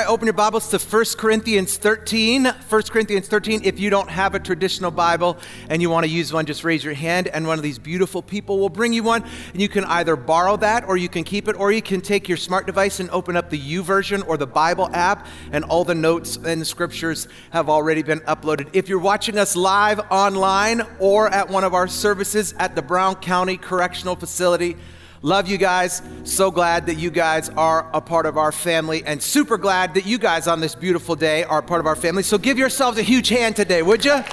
Right, open your Bibles to 1 Corinthians 13. 1 Corinthians 13. If you don't have a traditional Bible and you want to use one, just raise your hand and one of these beautiful people will bring you one. And you can either borrow that or you can keep it or you can take your smart device and open up the YouVersion or the Bible app and all the notes and scriptures have already been uploaded. If you're watching us live online or at one of our services at the Brown County Correctional Facility, Love you guys. So glad that you guys are a part of our family, and super glad that you guys on this beautiful day are part of our family. So give yourselves a huge hand today, would you?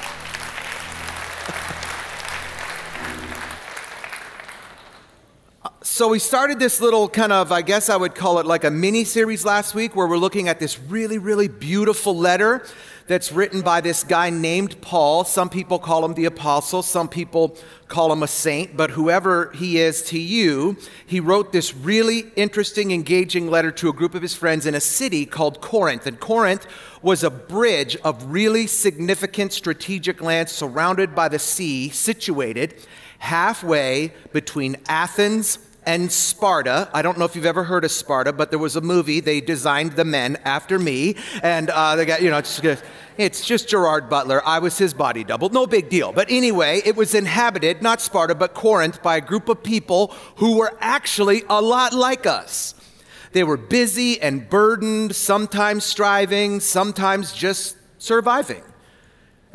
So, we started this little kind of, I guess I would call it like a mini series last week where we're looking at this really, really beautiful letter that's written by this guy named Paul. Some people call him the apostle, some people call him a saint, but whoever he is to you, he wrote this really interesting, engaging letter to a group of his friends in a city called Corinth. And Corinth was a bridge of really significant strategic land surrounded by the sea, situated halfway between Athens and Sparta. I don't know if you've ever heard of Sparta, but there was a movie. They designed the men after me, and uh, they got you know it's just, it's just Gerard Butler. I was his body double. No big deal. But anyway, it was inhabited not Sparta but Corinth by a group of people who were actually a lot like us. They were busy and burdened, sometimes striving, sometimes just surviving.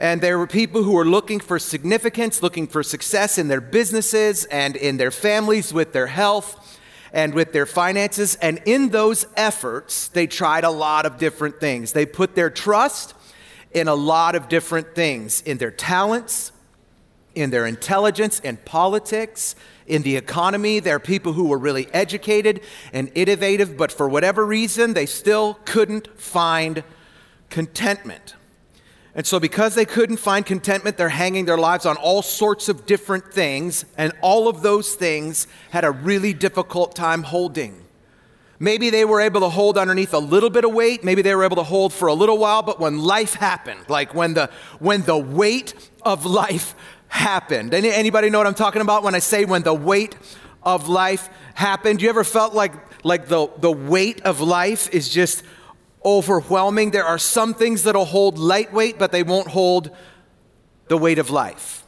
And there were people who were looking for significance, looking for success in their businesses and in their families with their health and with their finances. And in those efforts, they tried a lot of different things. They put their trust in a lot of different things in their talents, in their intelligence, in politics, in the economy. There are people who were really educated and innovative, but for whatever reason, they still couldn't find contentment. And so, because they couldn't find contentment, they're hanging their lives on all sorts of different things, and all of those things had a really difficult time holding. Maybe they were able to hold underneath a little bit of weight, maybe they were able to hold for a little while, but when life happened, like when the when the weight of life happened. Any, anybody know what I'm talking about when I say when the weight of life happened? You ever felt like like the, the weight of life is just overwhelming. There are some things that'll hold lightweight, but they won't hold the weight of life.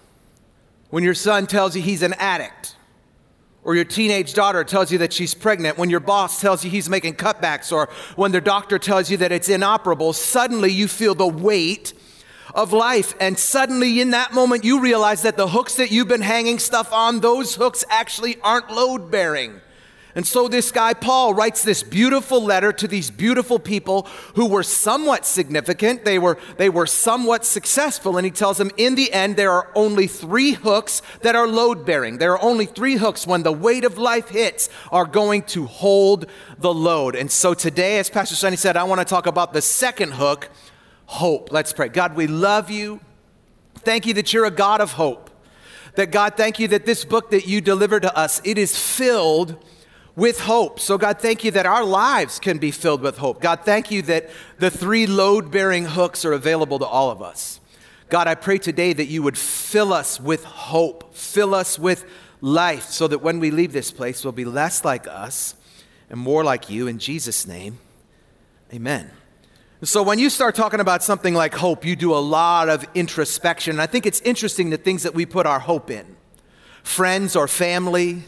When your son tells you he's an addict, or your teenage daughter tells you that she's pregnant, when your boss tells you he's making cutbacks, or when the doctor tells you that it's inoperable, suddenly you feel the weight of life. And suddenly, in that moment, you realize that the hooks that you've been hanging stuff on, those hooks actually aren't load bearing. And so this guy, Paul, writes this beautiful letter to these beautiful people who were somewhat significant. They were, they were somewhat successful. And he tells them, in the end, there are only three hooks that are load bearing. There are only three hooks when the weight of life hits are going to hold the load. And so today, as Pastor Sonny said, I want to talk about the second hook hope. Let's pray. God, we love you. Thank you that you're a God of hope. That God, thank you that this book that you delivered to us, it is filled with hope. So, God, thank you that our lives can be filled with hope. God, thank you that the three load bearing hooks are available to all of us. God, I pray today that you would fill us with hope, fill us with life, so that when we leave this place, we'll be less like us and more like you. In Jesus' name, amen. So, when you start talking about something like hope, you do a lot of introspection. And I think it's interesting the things that we put our hope in friends or family,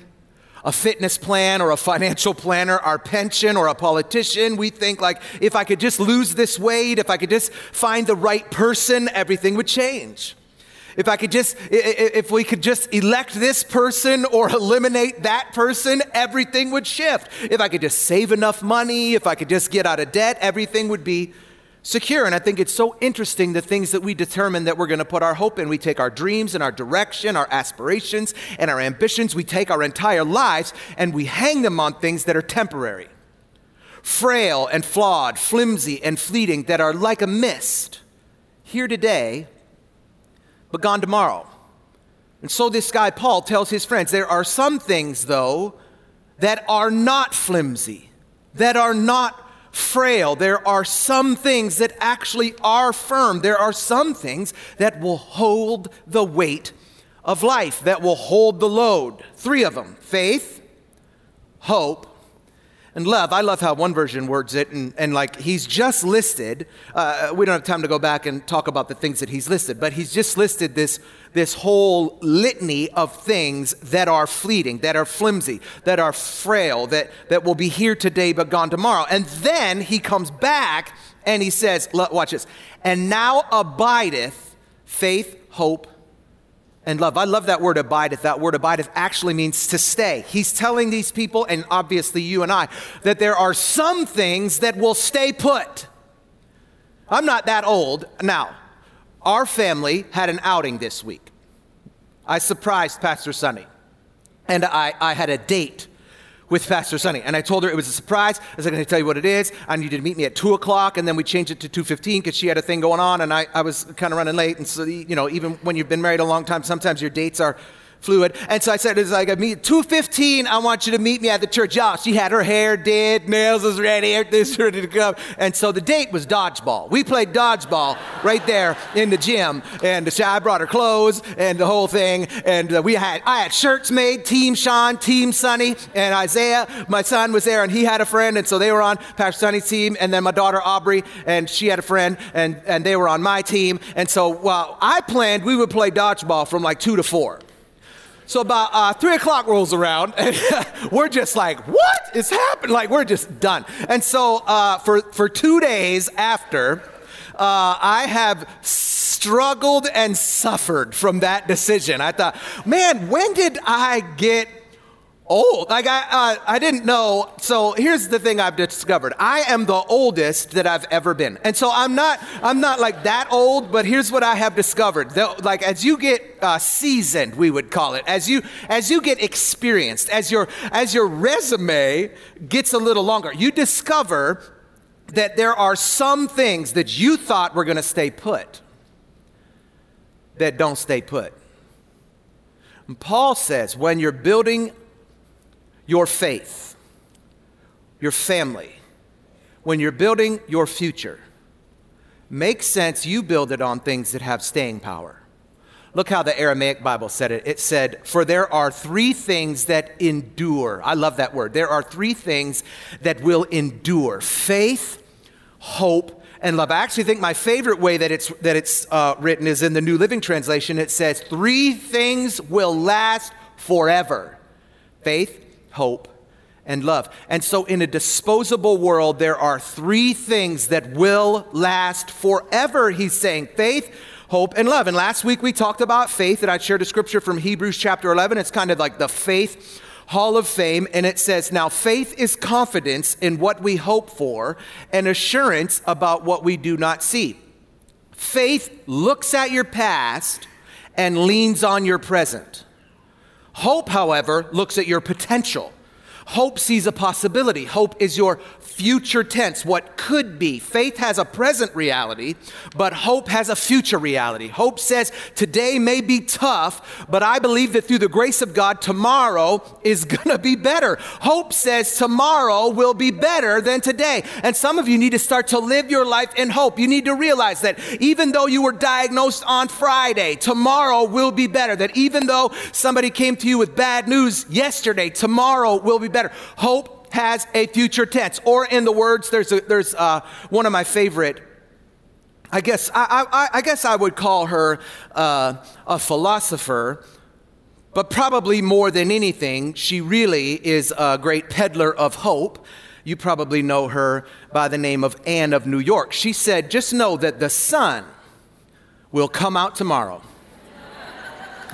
a fitness plan or a financial planner, our pension or a politician. We think like, if I could just lose this weight, if I could just find the right person, everything would change. If I could just, if we could just elect this person or eliminate that person, everything would shift. If I could just save enough money, if I could just get out of debt, everything would be secure. And I think it's so interesting the things that we determine that we're going to put our hope in. We take our dreams and our direction, our aspirations and our ambitions, we take our entire lives and we hang them on things that are temporary, frail and flawed, flimsy and fleeting, that are like a mist here today, but gone tomorrow. And so this guy, Paul, tells his friends there are some things, though, that are not flimsy, that are not frail. There are some things that actually are firm. There are some things that will hold the weight of life, that will hold the load. Three of them faith, hope, and love. I love how one version words it, and, and like he's just listed. Uh, we don't have time to go back and talk about the things that he's listed, but he's just listed this, this whole litany of things that are fleeting, that are flimsy, that are frail, that, that will be here today but gone tomorrow. And then he comes back and he says, Watch this, and now abideth faith, hope, and love. I love that word abideth. That word abideth actually means to stay. He's telling these people, and obviously you and I, that there are some things that will stay put. I'm not that old. Now, our family had an outing this week. I surprised Pastor Sonny, and I, I had a date with Pastor Sonny. And I told her it was a surprise. I was going to tell you what it is. I need you to meet me at 2 o'clock. And then we changed it to 2.15 because she had a thing going on and I, I was kind of running late. And so, you know, even when you've been married a long time, sometimes your dates are fluid. And so I said, it's like, meet 2.15, I want you to meet me at the church. Yeah, she had her hair did, nails was ready, everything's ready to come. And so the date was dodgeball. We played dodgeball right there in the gym. And I brought her clothes and the whole thing. And uh, we had, I had shirts made, Team Sean, Team Sonny, and Isaiah, my son was there and he had a friend. And so they were on Pastor Sonny's team. And then my daughter Aubrey, and she had a friend and, and they were on my team. And so while I planned we would play dodgeball from like two to four. So about uh, three o'clock rolls around, and we're just like, "What is happening?" Like we're just done. And so uh, for for two days after, uh, I have struggled and suffered from that decision. I thought, man, when did I get old. Like I, uh, I didn't know. So here's the thing I've discovered: I am the oldest that I've ever been, and so I'm not, I'm not like that old. But here's what I have discovered: the, like as you get uh, seasoned, we would call it, as you, as you get experienced, as your, as your resume gets a little longer, you discover that there are some things that you thought were going to stay put that don't stay put. And Paul says when you're building your faith, your family, when you're building your future, makes sense you build it on things that have staying power. Look how the Aramaic Bible said it. It said, For there are three things that endure. I love that word. There are three things that will endure faith, hope, and love. I actually think my favorite way that it's, that it's uh, written is in the New Living Translation. It says, Three things will last forever faith, hope, and love. And so, in a disposable world, there are three things that will last forever, he's saying faith, hope, and love. And last week we talked about faith, and I shared a scripture from Hebrews chapter 11. It's kind of like the faith hall of fame, and it says, Now faith is confidence in what we hope for and assurance about what we do not see. Faith looks at your past and leans on your present. Hope, however, looks at your potential. Hope sees a possibility. Hope is your future tense, what could be. Faith has a present reality, but hope has a future reality. Hope says today may be tough, but I believe that through the grace of God, tomorrow is going to be better. Hope says tomorrow will be better than today. And some of you need to start to live your life in hope. You need to realize that even though you were diagnosed on Friday, tomorrow will be better. That even though somebody came to you with bad news yesterday, tomorrow will be better. Hope has a future tense. Or in the words, there's, a, there's uh, one of my favorite. I guess I, I, I guess I would call her uh, a philosopher, but probably more than anything, she really is a great peddler of hope. You probably know her by the name of Annie of New York. She said, Just know that the sun will come out tomorrow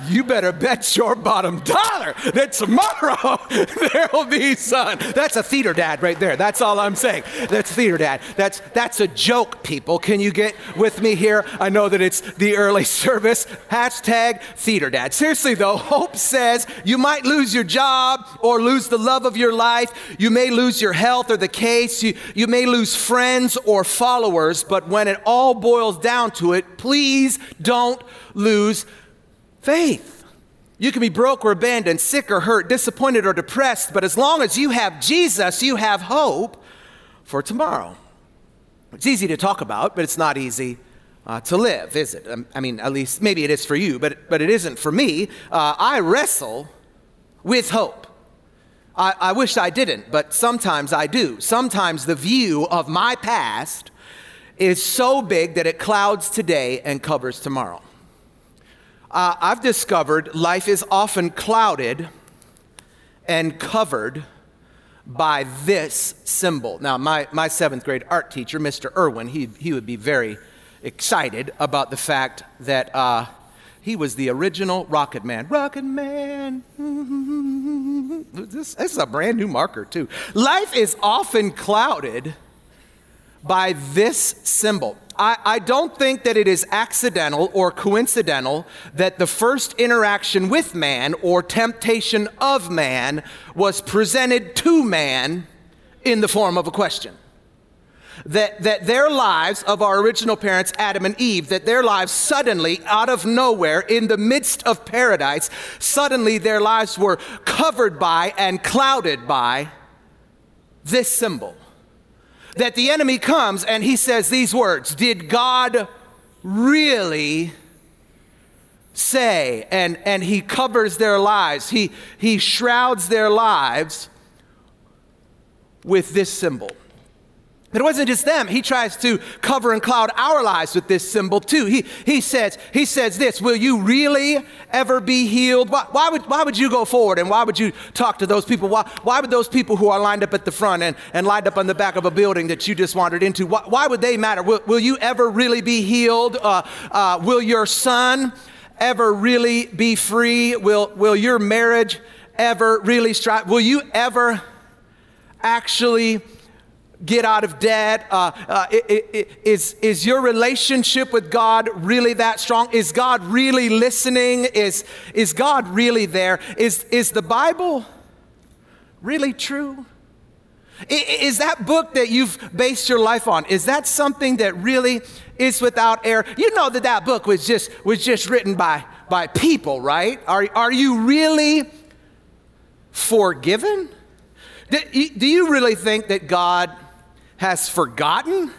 you better bet your bottom dollar that tomorrow there'll be sun. That's a theater dad right there. That's all I'm saying. That's theater dad. That's that's a joke, people. Can you get with me here? I know that it's the early service. Hashtag theater dad. Seriously though, hope says you might lose your job or lose the love of your life. You may lose your health or the case. You, you may lose friends or followers, but when it all boils down to it, please don't lose faith. You can be broke or abandoned, sick or hurt, disappointed or depressed, but as long as you have Jesus, you have hope for tomorrow. It's easy to talk about, but it's not easy uh, to live, is it? Um, I mean, at least maybe it is for you, but, but it isn't for me. Uh, I wrestle with hope. I, I wish I didn't, but sometimes I do. Sometimes the view of my past is so big that it clouds today and covers tomorrow. Uh, I've discovered life is often clouded and covered by this symbol. Now, my, my seventh grade art teacher, Mr. Irwin, he, he would be very excited about the fact that uh, he was the original Rocket Man. Rocket Man. This, this is a brand new marker, too. Life is often clouded by this symbol. I, I, don't think that it is accidental or coincidental that the first interaction with man or temptation of man was presented to man in the form of a question that, that their lives of our original parents, Adam and Eve, that their lives suddenly, out of nowhere, in the midst of paradise, suddenly their lives were covered by and clouded by this symbol. That the enemy comes and he says these words Did God really say? And, and he covers their lives, he, he shrouds their lives with this symbol. But it wasn't just them. He tries to cover and cloud our lives with this symbol too. He, he, says, he says this Will you really ever be healed? Why, why, would, why would you go forward and why would you talk to those people? Why, why would those people who are lined up at the front and, and lined up on the back of a building that you just wandered into, why, why would they matter? Will, will you ever really be healed? Uh, uh, will your son ever really be free? Will, will your marriage ever really strive? Will you ever actually? Get out of debt? Uh, uh, is, is your relationship with God really that strong? Is God really listening? Is, is God really there? Is, is the Bible really true? Is that book that you've based your life on, is that something that really is without error? You know that that book was just, was just written by, by people, right? Are, are you really forgiven? Do you really think that God has forgotten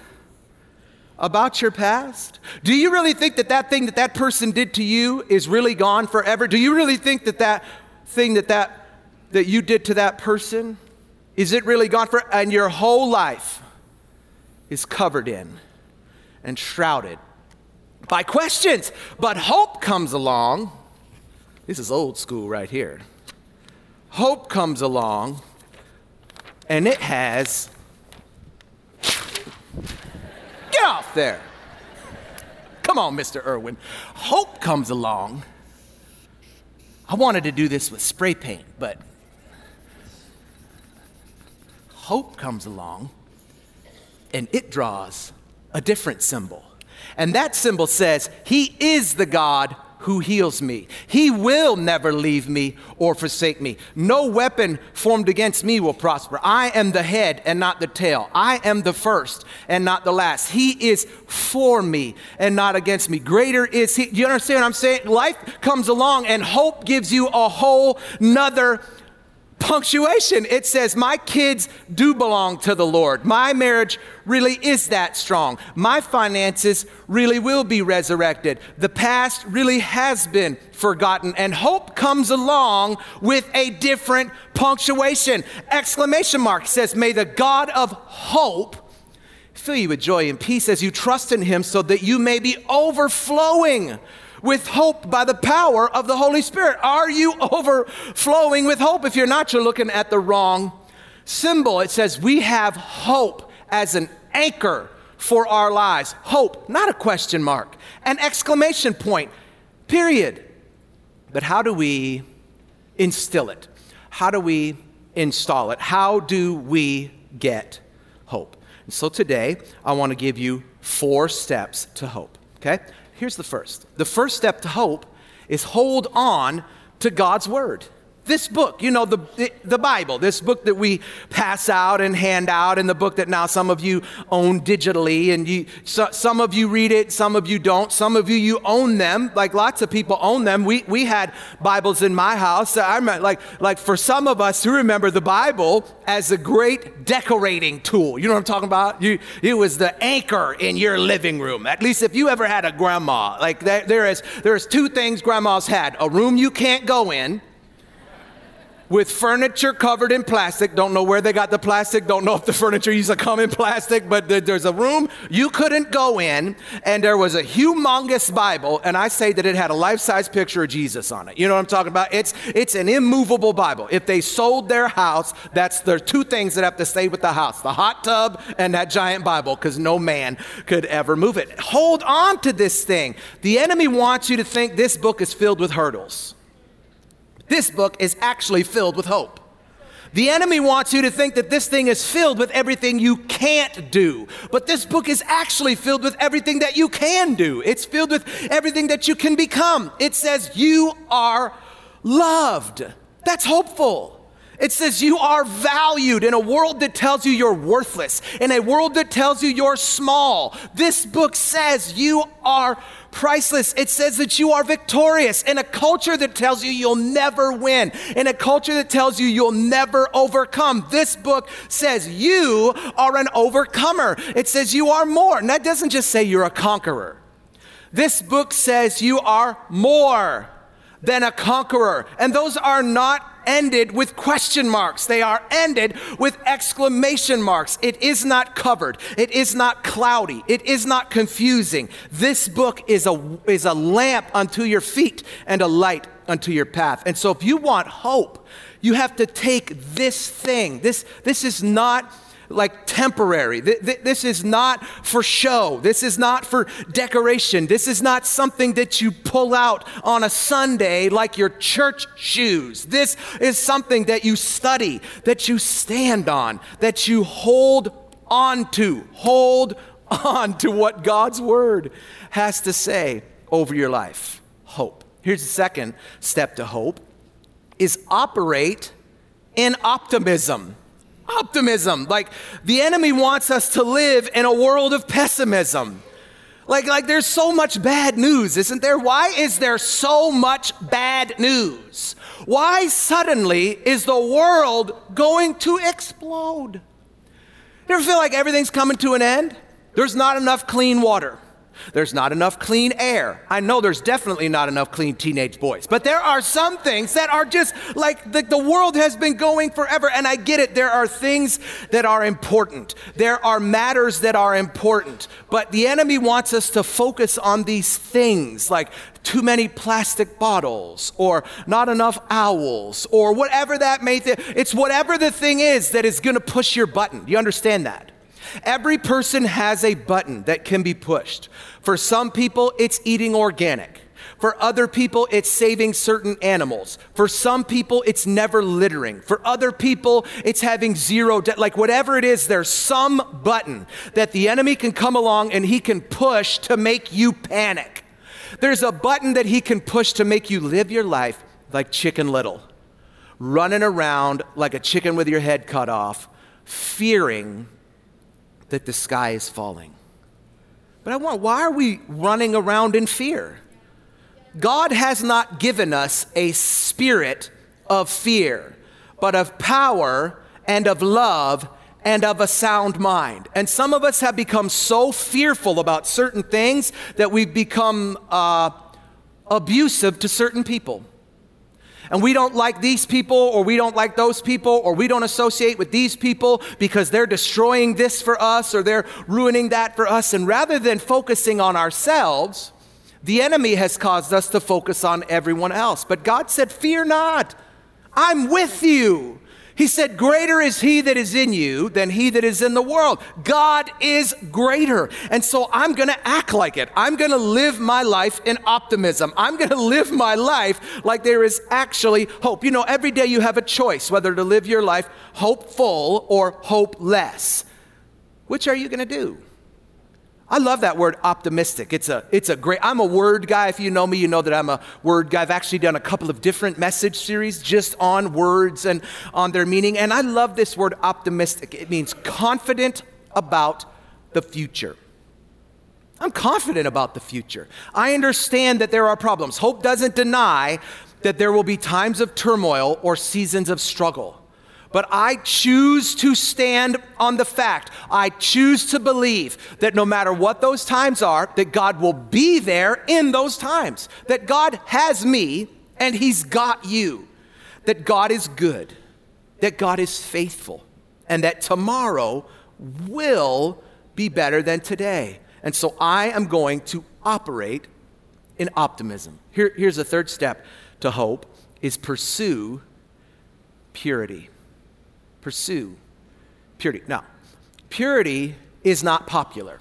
about your past? Do you really think that that thing that that person did to you is really gone forever? Do you really think that that thing that that, that you did to that person is it really gone for and your whole life is covered in and shrouded by questions. But hope comes along. This is old school right here. Hope comes along and it has Get off there. Come on, Mr. Irwin. Hope comes along. I wanted to do this with spray paint, but hope comes along and it draws a different symbol. And that symbol says, He is the God who heals me. He will never leave me or forsake me. No weapon formed against me will prosper. I am the head and not the tail. I am the first and not the last. He is for me and not against me. Greater is He. Do you understand what I'm saying? Life comes along and hope gives you a whole nother punctuation. It says, My kids do belong to the Lord. My marriage really is that strong. My finances really will be resurrected. The past really has been forgotten. And hope comes along with a different punctuation. Exclamation mark says, May the God of hope fill you with joy and peace as you trust in him so that you may be overflowing with hope by the power of the Holy Spirit? Are you overflowing with hope? If you're not, you're looking at the wrong symbol. It says, We have hope as an anchor for our lives. Hope, not a question mark, an exclamation point, period. But how do we instill it? How do we install it? How do we get hope? And so today, I want to give you four steps to hope, okay? Here's the first. The first step to hope is hold on to God's word this book, you know, the, the Bible, this book that we pass out and hand out, and the book that now some of you own digitally, and you, so, some of you read it, some of you don't, some of you, you own them, like lots of people own them. We, we had Bibles in my house. I remember, like, like for some of us who remember the Bible as a great decorating tool. You know what I'm talking about? You, it was the anchor in your living room. At least if you ever had a grandma, like there, there is, there is two things grandmas had, a room you can't go in, with furniture covered in plastic. Don't know where they got the plastic. Don't know if the furniture used to come in plastic, but there's a room you couldn't go in, and there was a humongous Bible, and I say that it had a life-size picture of Jesus on it. You know what I'm talking about? It's it's an immovable Bible. If they sold their house, that's the two things that have to stay with the house: the hot tub and that giant Bible, because no man could ever move it. Hold on to this thing. The enemy wants you to think this book is filled with hurdles. This book is actually filled with hope. The enemy wants you to think that this thing is filled with everything you can't do. But this book is actually filled with everything that you can do. It's filled with everything that you can become. It says you are loved. That's hopeful. It says you are valued in a world that tells you you're worthless, in a world that tells you you're small. This book says you are priceless. It says that you are victorious in a culture that tells you you'll never win, in a culture that tells you you'll never overcome. This book says you are an overcomer. It says you are more. And that doesn't just say you're a conqueror. This book says you are more than a conqueror. And those are not ended with question marks. They are ended with exclamation marks. It is not covered. It is not cloudy. It is not confusing. This book is a, is a lamp unto your feet and a light unto your path. And so if you want hope, you have to take this thing. This, this is not like temporary. This is not for show. This is not for decoration. This is not something that you pull out on a Sunday like your church shoes. This is something that you study, that you stand on, that you hold on to. Hold on to what God's word has to say over your life. Hope. Here's the second step to hope is operate in optimism optimism. Like the enemy wants us to live in a world of pessimism. Like, like there's so much bad news, isn't there? Why is there so much bad news? Why suddenly is the world going to explode? You ever feel like everything's coming to an end? There's not enough clean water. There's not enough clean air. I know there's definitely not enough clean teenage boys, but there are some things that are just like the, the world has been going forever. And I get it. There are things that are important, there are matters that are important. But the enemy wants us to focus on these things like too many plastic bottles or not enough owls or whatever that may be. It's whatever the thing is that is going to push your button. You understand that? Every person has a button that can be pushed. For some people, it's eating organic. For other people, it's saving certain animals. For some people, it's never littering. For other people, it's having zero debt. Like whatever it is, there's some button that the enemy can come along and he can push to make you panic. There's a button that he can push to make you live your life like Chicken Little, running around like a chicken with your head cut off, fearing that the sky is falling. But I want, why are we running around in fear? God has not given us a spirit of fear, but of power and of love and of a sound mind. And some of us have become so fearful about certain things that we've become uh, abusive to certain people and we don't like these people or we don't like those people or we don't associate with these people because they're destroying this for us or they're ruining that for us. And rather than focusing on ourselves, the enemy has caused us to focus on everyone else. But God said, Fear not, I'm with you. He said, Greater is he that is in you than he that is in the world. God is greater. And so I'm going to act like it. I'm going to live my life in optimism. I'm going to live my life like there is actually hope. You know, every day you have a choice whether to live your life hopeful or hopeless. Which are you going to do? I love that word optimistic. It's a, it's a great, I'm a word guy. If you know me, you know that I'm a word guy. I've actually done a couple of different message series just on words and on their meaning. And I love this word optimistic. It means confident about the future. I'm confident about the future. I understand that there are problems. Hope doesn't deny that there will be times of turmoil or seasons of struggle but I choose to stand on the fact, I choose to believe that no matter what those times are, that God will be there in those times, that God has me and He's got you. that God is good, that God is faithful, and that tomorrow will be better than today. And so I am going to operate in optimism. Here, here's the third step to hope is pursue purity. Pursue purity. Now, purity is not popular.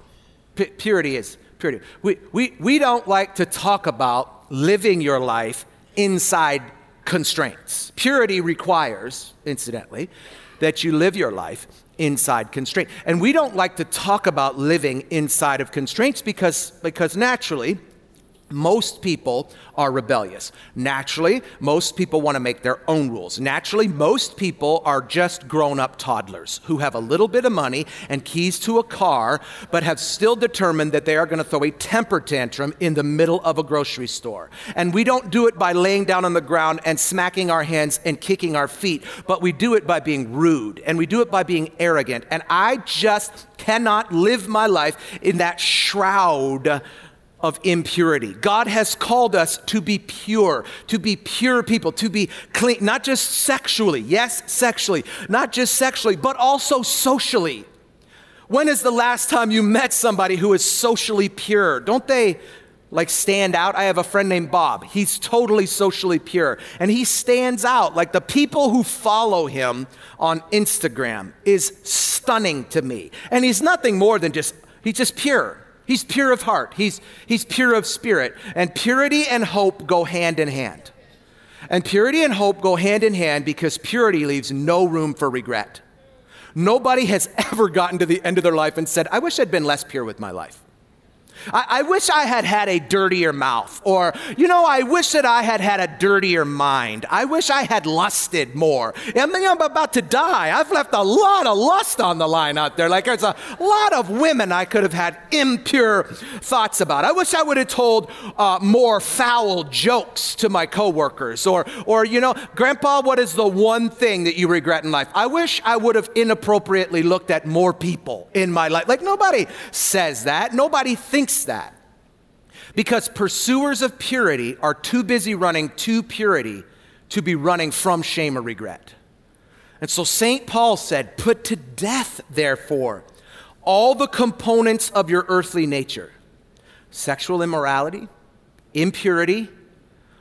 P- purity is purity. We, we, we don't like to talk about living your life inside constraints. Purity requires, incidentally, that you live your life inside constraint. And we don't like to talk about living inside of constraints because, because naturally, most people are rebellious. Naturally, most people want to make their own rules. Naturally, most people are just grown up toddlers who have a little bit of money and keys to a car, but have still determined that they are going to throw a temper tantrum in the middle of a grocery store. And we don't do it by laying down on the ground and smacking our hands and kicking our feet, but we do it by being rude and we do it by being arrogant. And I just cannot live my life in that shroud of impurity. God has called us to be pure, to be pure people, to be clean, not just sexually, yes, sexually, not just sexually, but also socially. When is the last time you met somebody who is socially pure? Don't they like stand out? I have a friend named Bob. He's totally socially pure and he stands out. Like the people who follow him on Instagram is stunning to me. And he's nothing more than just, he's just pure. He's pure of heart, he's, he's pure of spirit. And purity and hope go hand in hand. And purity and hope go hand in hand because purity leaves no room for regret. Nobody has ever gotten to the end of their life and said, I wish I'd been less pure with my life. I, I, wish I had had a dirtier mouth. Or, you know, I wish that I had had a dirtier mind. I wish I had lusted more. I mean, I'm about to die. I've left a lot of lust on the line out there. Like, there's a lot of women I could have had impure thoughts about. I wish I would have told uh, more foul jokes to my coworkers. Or, or, you know, Grandpa, what is the one thing that you regret in life? I wish I would have inappropriately looked at more people in my life. Like, nobody says that. Nobody thinks that. Because pursuers of purity are too busy running to purity to be running from shame or regret. And so St. Paul said, Put to death, therefore, all the components of your earthly nature sexual immorality, impurity,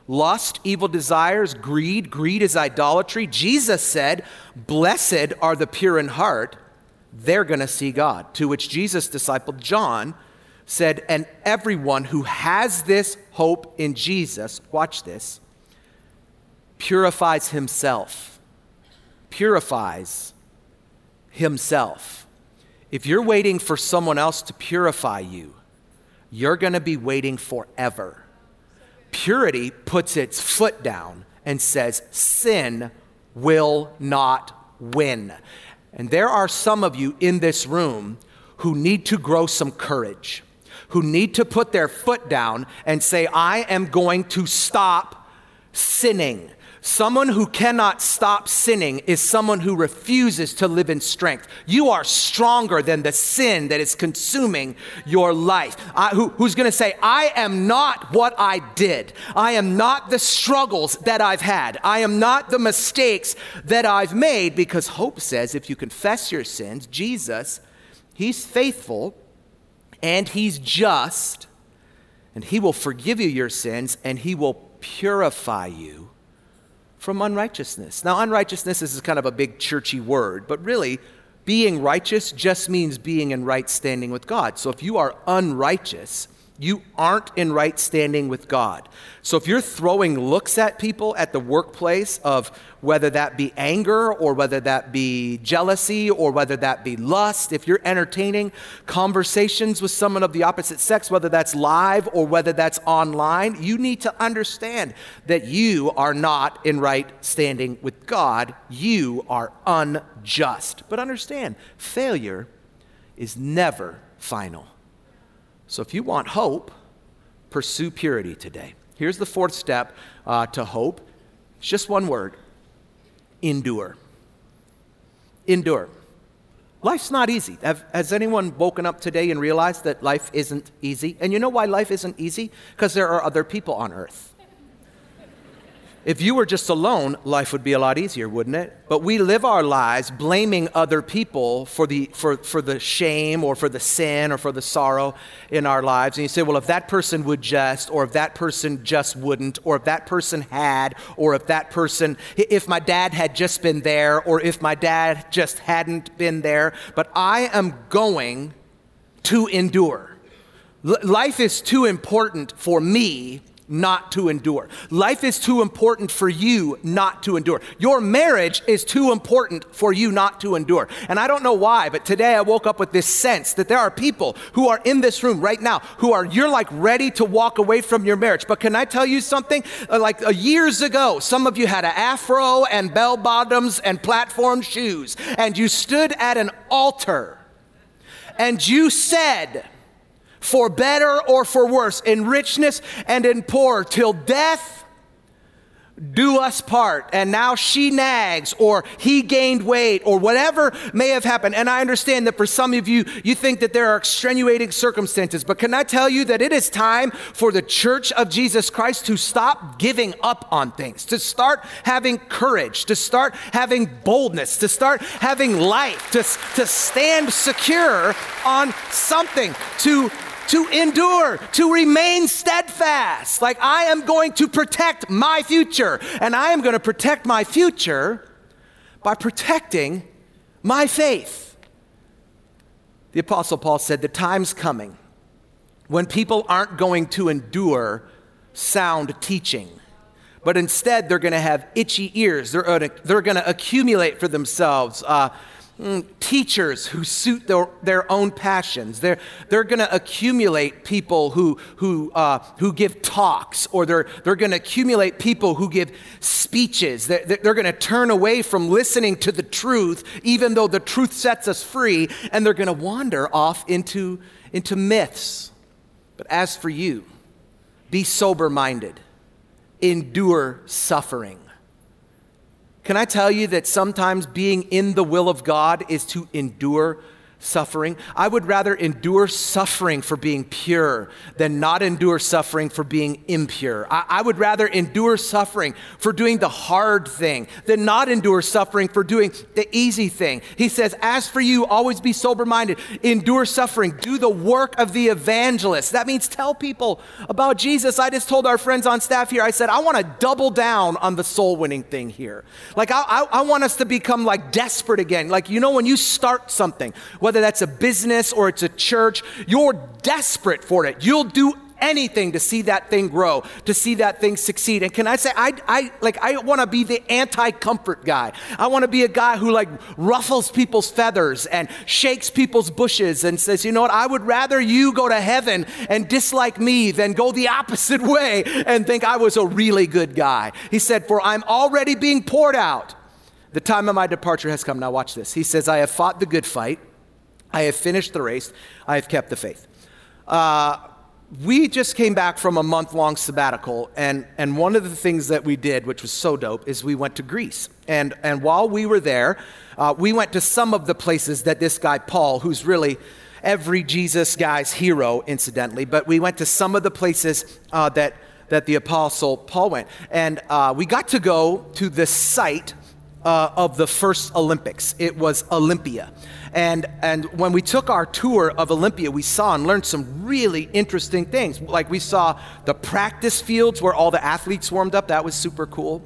lust, evil desires, greed. Greed is idolatry. Jesus said, Blessed are the pure in heart, they're going to see God. To which Jesus disciple John said, And everyone who has this hope in Jesus, watch this, purifies himself. Purifies himself. If you're waiting for someone else to purify you, you're going to be waiting forever. Purity puts its foot down and says, Sin will not win. And there are some of you in this room who need to grow some courage who need to put their foot down and say, I am going to stop sinning. Someone who cannot stop sinning is someone who refuses to live in strength. You are stronger than the sin that is consuming your life. I, who, who's going to say, I am not what I did. I am not the struggles that I've had. I am not the mistakes that I've made because hope says if you confess your sins, Jesus, He's faithful and he's just, and he will forgive you your sins, and he will purify you from unrighteousness. Now, unrighteousness is kind of a big churchy word, but really, being righteous just means being in right standing with God. So if you are unrighteous, you aren't in right standing with God. So if you're throwing looks at people at the workplace of whether that be anger or whether that be jealousy or whether that be lust, if you're entertaining conversations with someone of the opposite sex, whether that's live or whether that's online, you need to understand that you are not in right standing with God. You are unjust. But understand, failure is never final. So if you want hope, pursue purity today. Here's the fourth step uh, to hope. It's just one word endure. Endure. Life's not easy. Have, has anyone woken up today and realized that life isn't easy? And you know why life isn't easy? Because there are other people on earth. If you were just alone, life would be a lot easier, wouldn't it? But we live our lives blaming other people for the, for, for the shame or for the sin or for the sorrow in our lives. And you say, well, if that person would just, or if that person just wouldn't, or if that person had, or if that person, if my dad had just been there, or if my dad just hadn't been there. But I am going to endure. L- life is too important for me not to endure. Life is too important for you not to endure. Your marriage is too important for you not to endure. And I don't know why, but today I woke up with this sense that there are people who are in this room right now who are, you're like ready to walk away from your marriage. But can I tell you something? Uh, like uh, years ago, some of you had an afro and bell bottoms and platform shoes, and you stood at an altar and you said, for better or for worse, in richness and in poor, till death do us part. And now she nags, or he gained weight, or whatever may have happened. And I understand that for some of you, you think that there are extenuating circumstances. But can I tell you that it is time for the church of Jesus Christ to stop giving up on things, to start having courage, to start having boldness, to start having life, to, to stand secure on something, to to endure, to remain steadfast. Like I am going to protect my future, and I am going to protect my future by protecting my faith. The Apostle Paul said, The time's coming when people aren't going to endure sound teaching, but instead they're going to have itchy ears. They're, they're going to accumulate for themselves. Uh, teachers who suit their, their own passions. They're, they're going to accumulate people who, who, uh, who give talks, or they're, they're going to accumulate people who give speeches. They're, they're going to turn away from listening to the truth, even though the truth sets us free, and they're going to wander off into, into myths. But as for you, be sober minded, endure suffering can I tell you that sometimes being in the will of God is to endure suffering. I would rather endure suffering for being pure than not endure suffering for being impure. I, I, would rather endure suffering for doing the hard thing than not endure suffering for doing the easy thing. He says, As for you, always be sober minded, endure suffering, do the work of the evangelist. That means tell people about Jesus. I just told our friends on staff here, I said, I want to double down on the soul winning thing here. Like, I, I, I want us to become like desperate again. Like, you know, when you start something, whether that's a business or it's a church, you're desperate for it. You'll do anything to see that thing grow, to see that thing succeed. And can I say, I, I like, I want to be the anti-comfort guy. I want to be a guy who like ruffles people's feathers and shakes people's bushes and says, you know what? I would rather you go to heaven and dislike me than go the opposite way and think I was a really good guy. He said, for I'm already being poured out. The time of my departure has come. Now watch this. He says, I have fought the good fight. I have finished the race. I have kept the faith. Uh, we just came back from a month long sabbatical, and, and one of the things that we did, which was so dope, is we went to Greece. And, and while we were there, uh, we went to some of the places that this guy, Paul, who's really every Jesus guy's hero, incidentally, but we went to some of the places uh, that, that the apostle Paul went. And uh, we got to go to the site uh, of the first Olympics, it was Olympia. And, and when we took our tour of Olympia, we saw and learned some really interesting things. Like we saw the practice fields where all the athletes warmed up, that was super cool.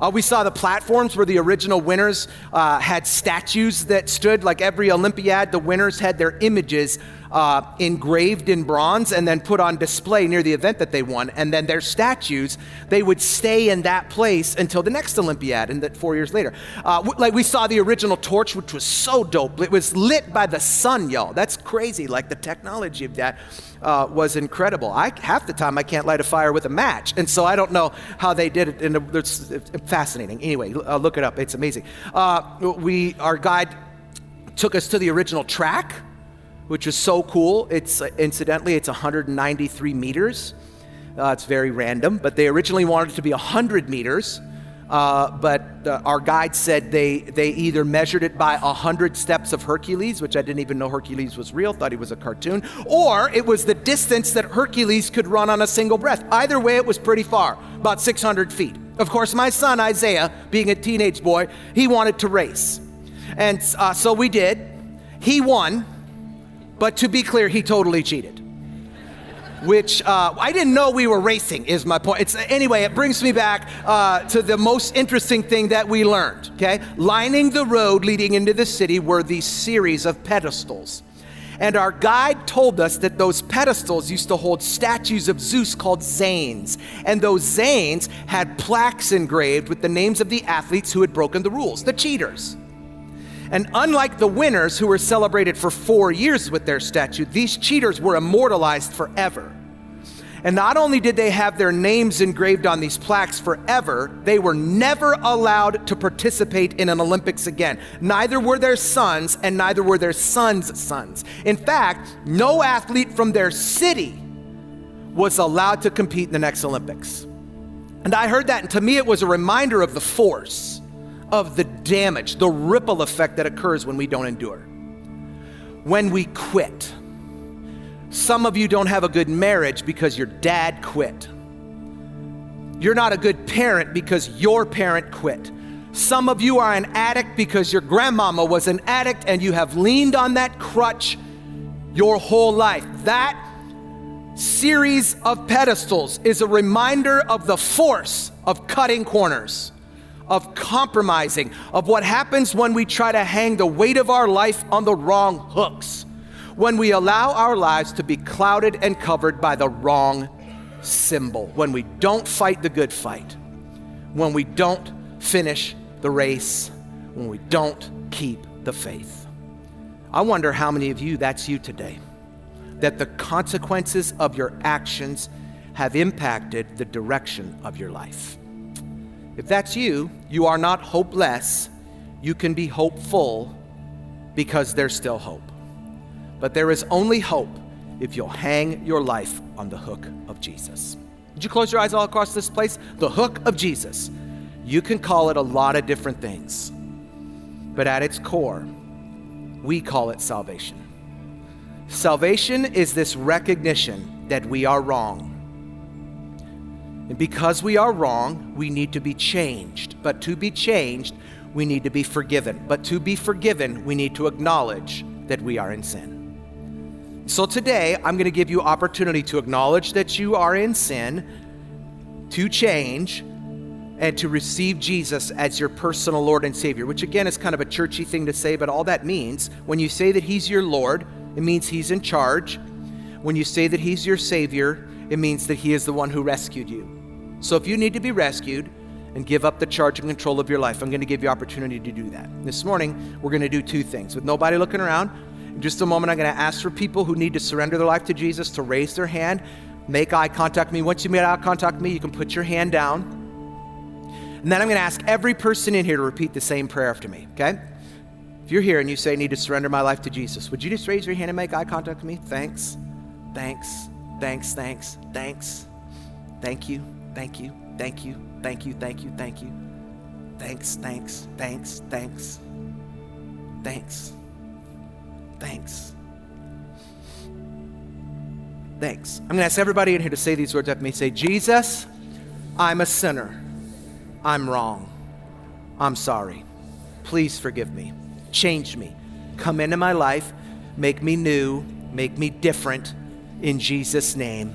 Uh, we saw the platforms where the original winners uh, had statues that stood, like every Olympiad, the winners had their images uh, engraved in bronze and then put on display near the event that they won. And then their statues, they would stay in that place until the next Olympiad, and that four years later. Uh, like we saw the original torch, which was so dope. It was lit by the sun, y'all. That's crazy. Like the technology of that uh, was incredible. I half the time I can't light a fire with a match, and so I don't know how they did it. And it's, fascinating. Anyway, uh, look it up. It's amazing. Uh, we our guide took us to the original track, which is so cool. It's uh, incidentally it's 193 meters. Uh, it's very random, but they originally wanted it to be 100 meters. Uh, but uh, our guide said they, they either measured it by 100 steps of Hercules, which I didn't even know Hercules was real, thought he was a cartoon, or it was the distance that Hercules could run on a single breath. Either way, it was pretty far, about 600 feet. Of course, my son Isaiah, being a teenage boy, he wanted to race. And uh, so we did. He won, but to be clear, he totally cheated. Which uh, I didn't know we were racing, is my point. It's, anyway, it brings me back uh, to the most interesting thing that we learned, okay? Lining the road leading into the city were these series of pedestals. And our guide told us that those pedestals used to hold statues of Zeus called Zanes. And those Zanes had plaques engraved with the names of the athletes who had broken the rules, the cheaters. And unlike the winners who were celebrated for four years with their statue, these cheaters were immortalized forever. And not only did they have their names engraved on these plaques forever, they were never allowed to participate in an Olympics again. Neither were their sons, and neither were their sons' sons. In fact, no athlete from their city was allowed to compete in the next Olympics. And I heard that, and to me, it was a reminder of the force, of the damage, the ripple effect that occurs when we don't endure. When we quit some of you don't have a good marriage because your dad quit. You're not a good parent because your parent quit. Some of you are an addict because your grandmama was an addict and you have leaned on that crutch your whole life. That series of pedestals is a reminder of the force of cutting corners, of compromising, of what happens when we try to hang the weight of our life on the wrong hooks when we allow our lives to be clouded and covered by the wrong symbol, when we don't fight the good fight, when we don't finish the race, when we don't keep the faith. I wonder how many of you that's you today, that the consequences of your actions have impacted the direction of your life. If that's you, you are not hopeless. You can be hopeful because there's still hope. But there is only hope if you'll hang your life on the hook of Jesus. Would you close your eyes all across this place? The hook of Jesus. You can call it a lot of different things, but at its core, we call it salvation. Salvation is this recognition that we are wrong. And because we are wrong, we need to be changed. But to be changed, we need to be forgiven. But to be forgiven, we need to acknowledge that we are in sin. So today, I'm going to give you opportunity to acknowledge that you are in sin, to change, and to receive Jesus as your personal Lord and Savior, which again is kind of a churchy thing to say, but all that means when you say that He's your Lord, it means He's in charge. When you say that He's your Savior, it means that He is the one who rescued you. So if you need to be rescued and give up the charge and control of your life, I'm going to give you opportunity to do that. This morning, we're going to do two things. With nobody looking around, in just a moment, I'm going to ask for people who need to surrender their life to Jesus to raise their hand, make eye contact with me. Once you make eye contact with me, you can put your hand down. And then I'm going to ask every person in here to repeat the same prayer after me, okay? If you're here and you say, I need to surrender my life to Jesus, would you just raise your hand and make eye contact with me? Thanks, thanks, thanks, thanks, thanks. Thank you, thank you, thank you, thank you, thank you, thank you. Thanks, thanks, thanks, thanks, thanks. Thanks. Thanks. I'm going to ask everybody in here to say these words after me. Say, Jesus, I'm a sinner. I'm wrong. I'm sorry. Please forgive me. Change me. Come into my life. Make me new. Make me different. In Jesus' name.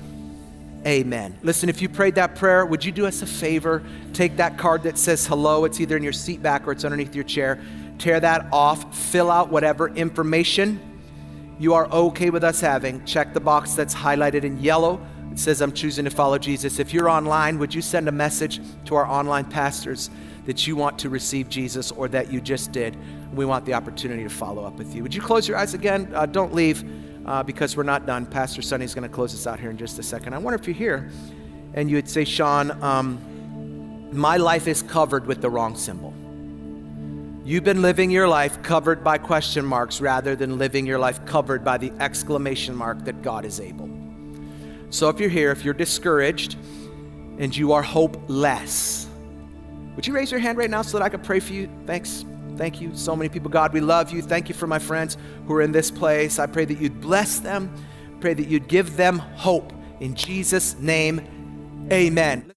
Amen. Listen, if you prayed that prayer, would you do us a favor? Take that card that says hello. It's either in your seat back or it's underneath your chair tear that off, fill out whatever information you are okay with us having. Check the box that's highlighted in yellow. It says, I'm choosing to follow Jesus. If you're online, would you send a message to our online pastors that you want to receive Jesus or that you just did? We want the opportunity to follow up with you. Would you close your eyes again? Uh, don't leave uh, because we're not done. Pastor Sonny's going to close us out here in just a second. I wonder if you're here and you would say, Sean, um, my life is covered with the wrong symbol. You've been living your life covered by question marks rather than living your life covered by the exclamation mark that God is able. So if you're here, if you're discouraged and you are hopeless, would you raise your hand right now so that I could pray for you? Thanks. Thank you. So many people. God, we love you. Thank you for my friends who are in this place. I pray that you'd bless them. Pray that you'd give them hope. In Jesus' name, amen.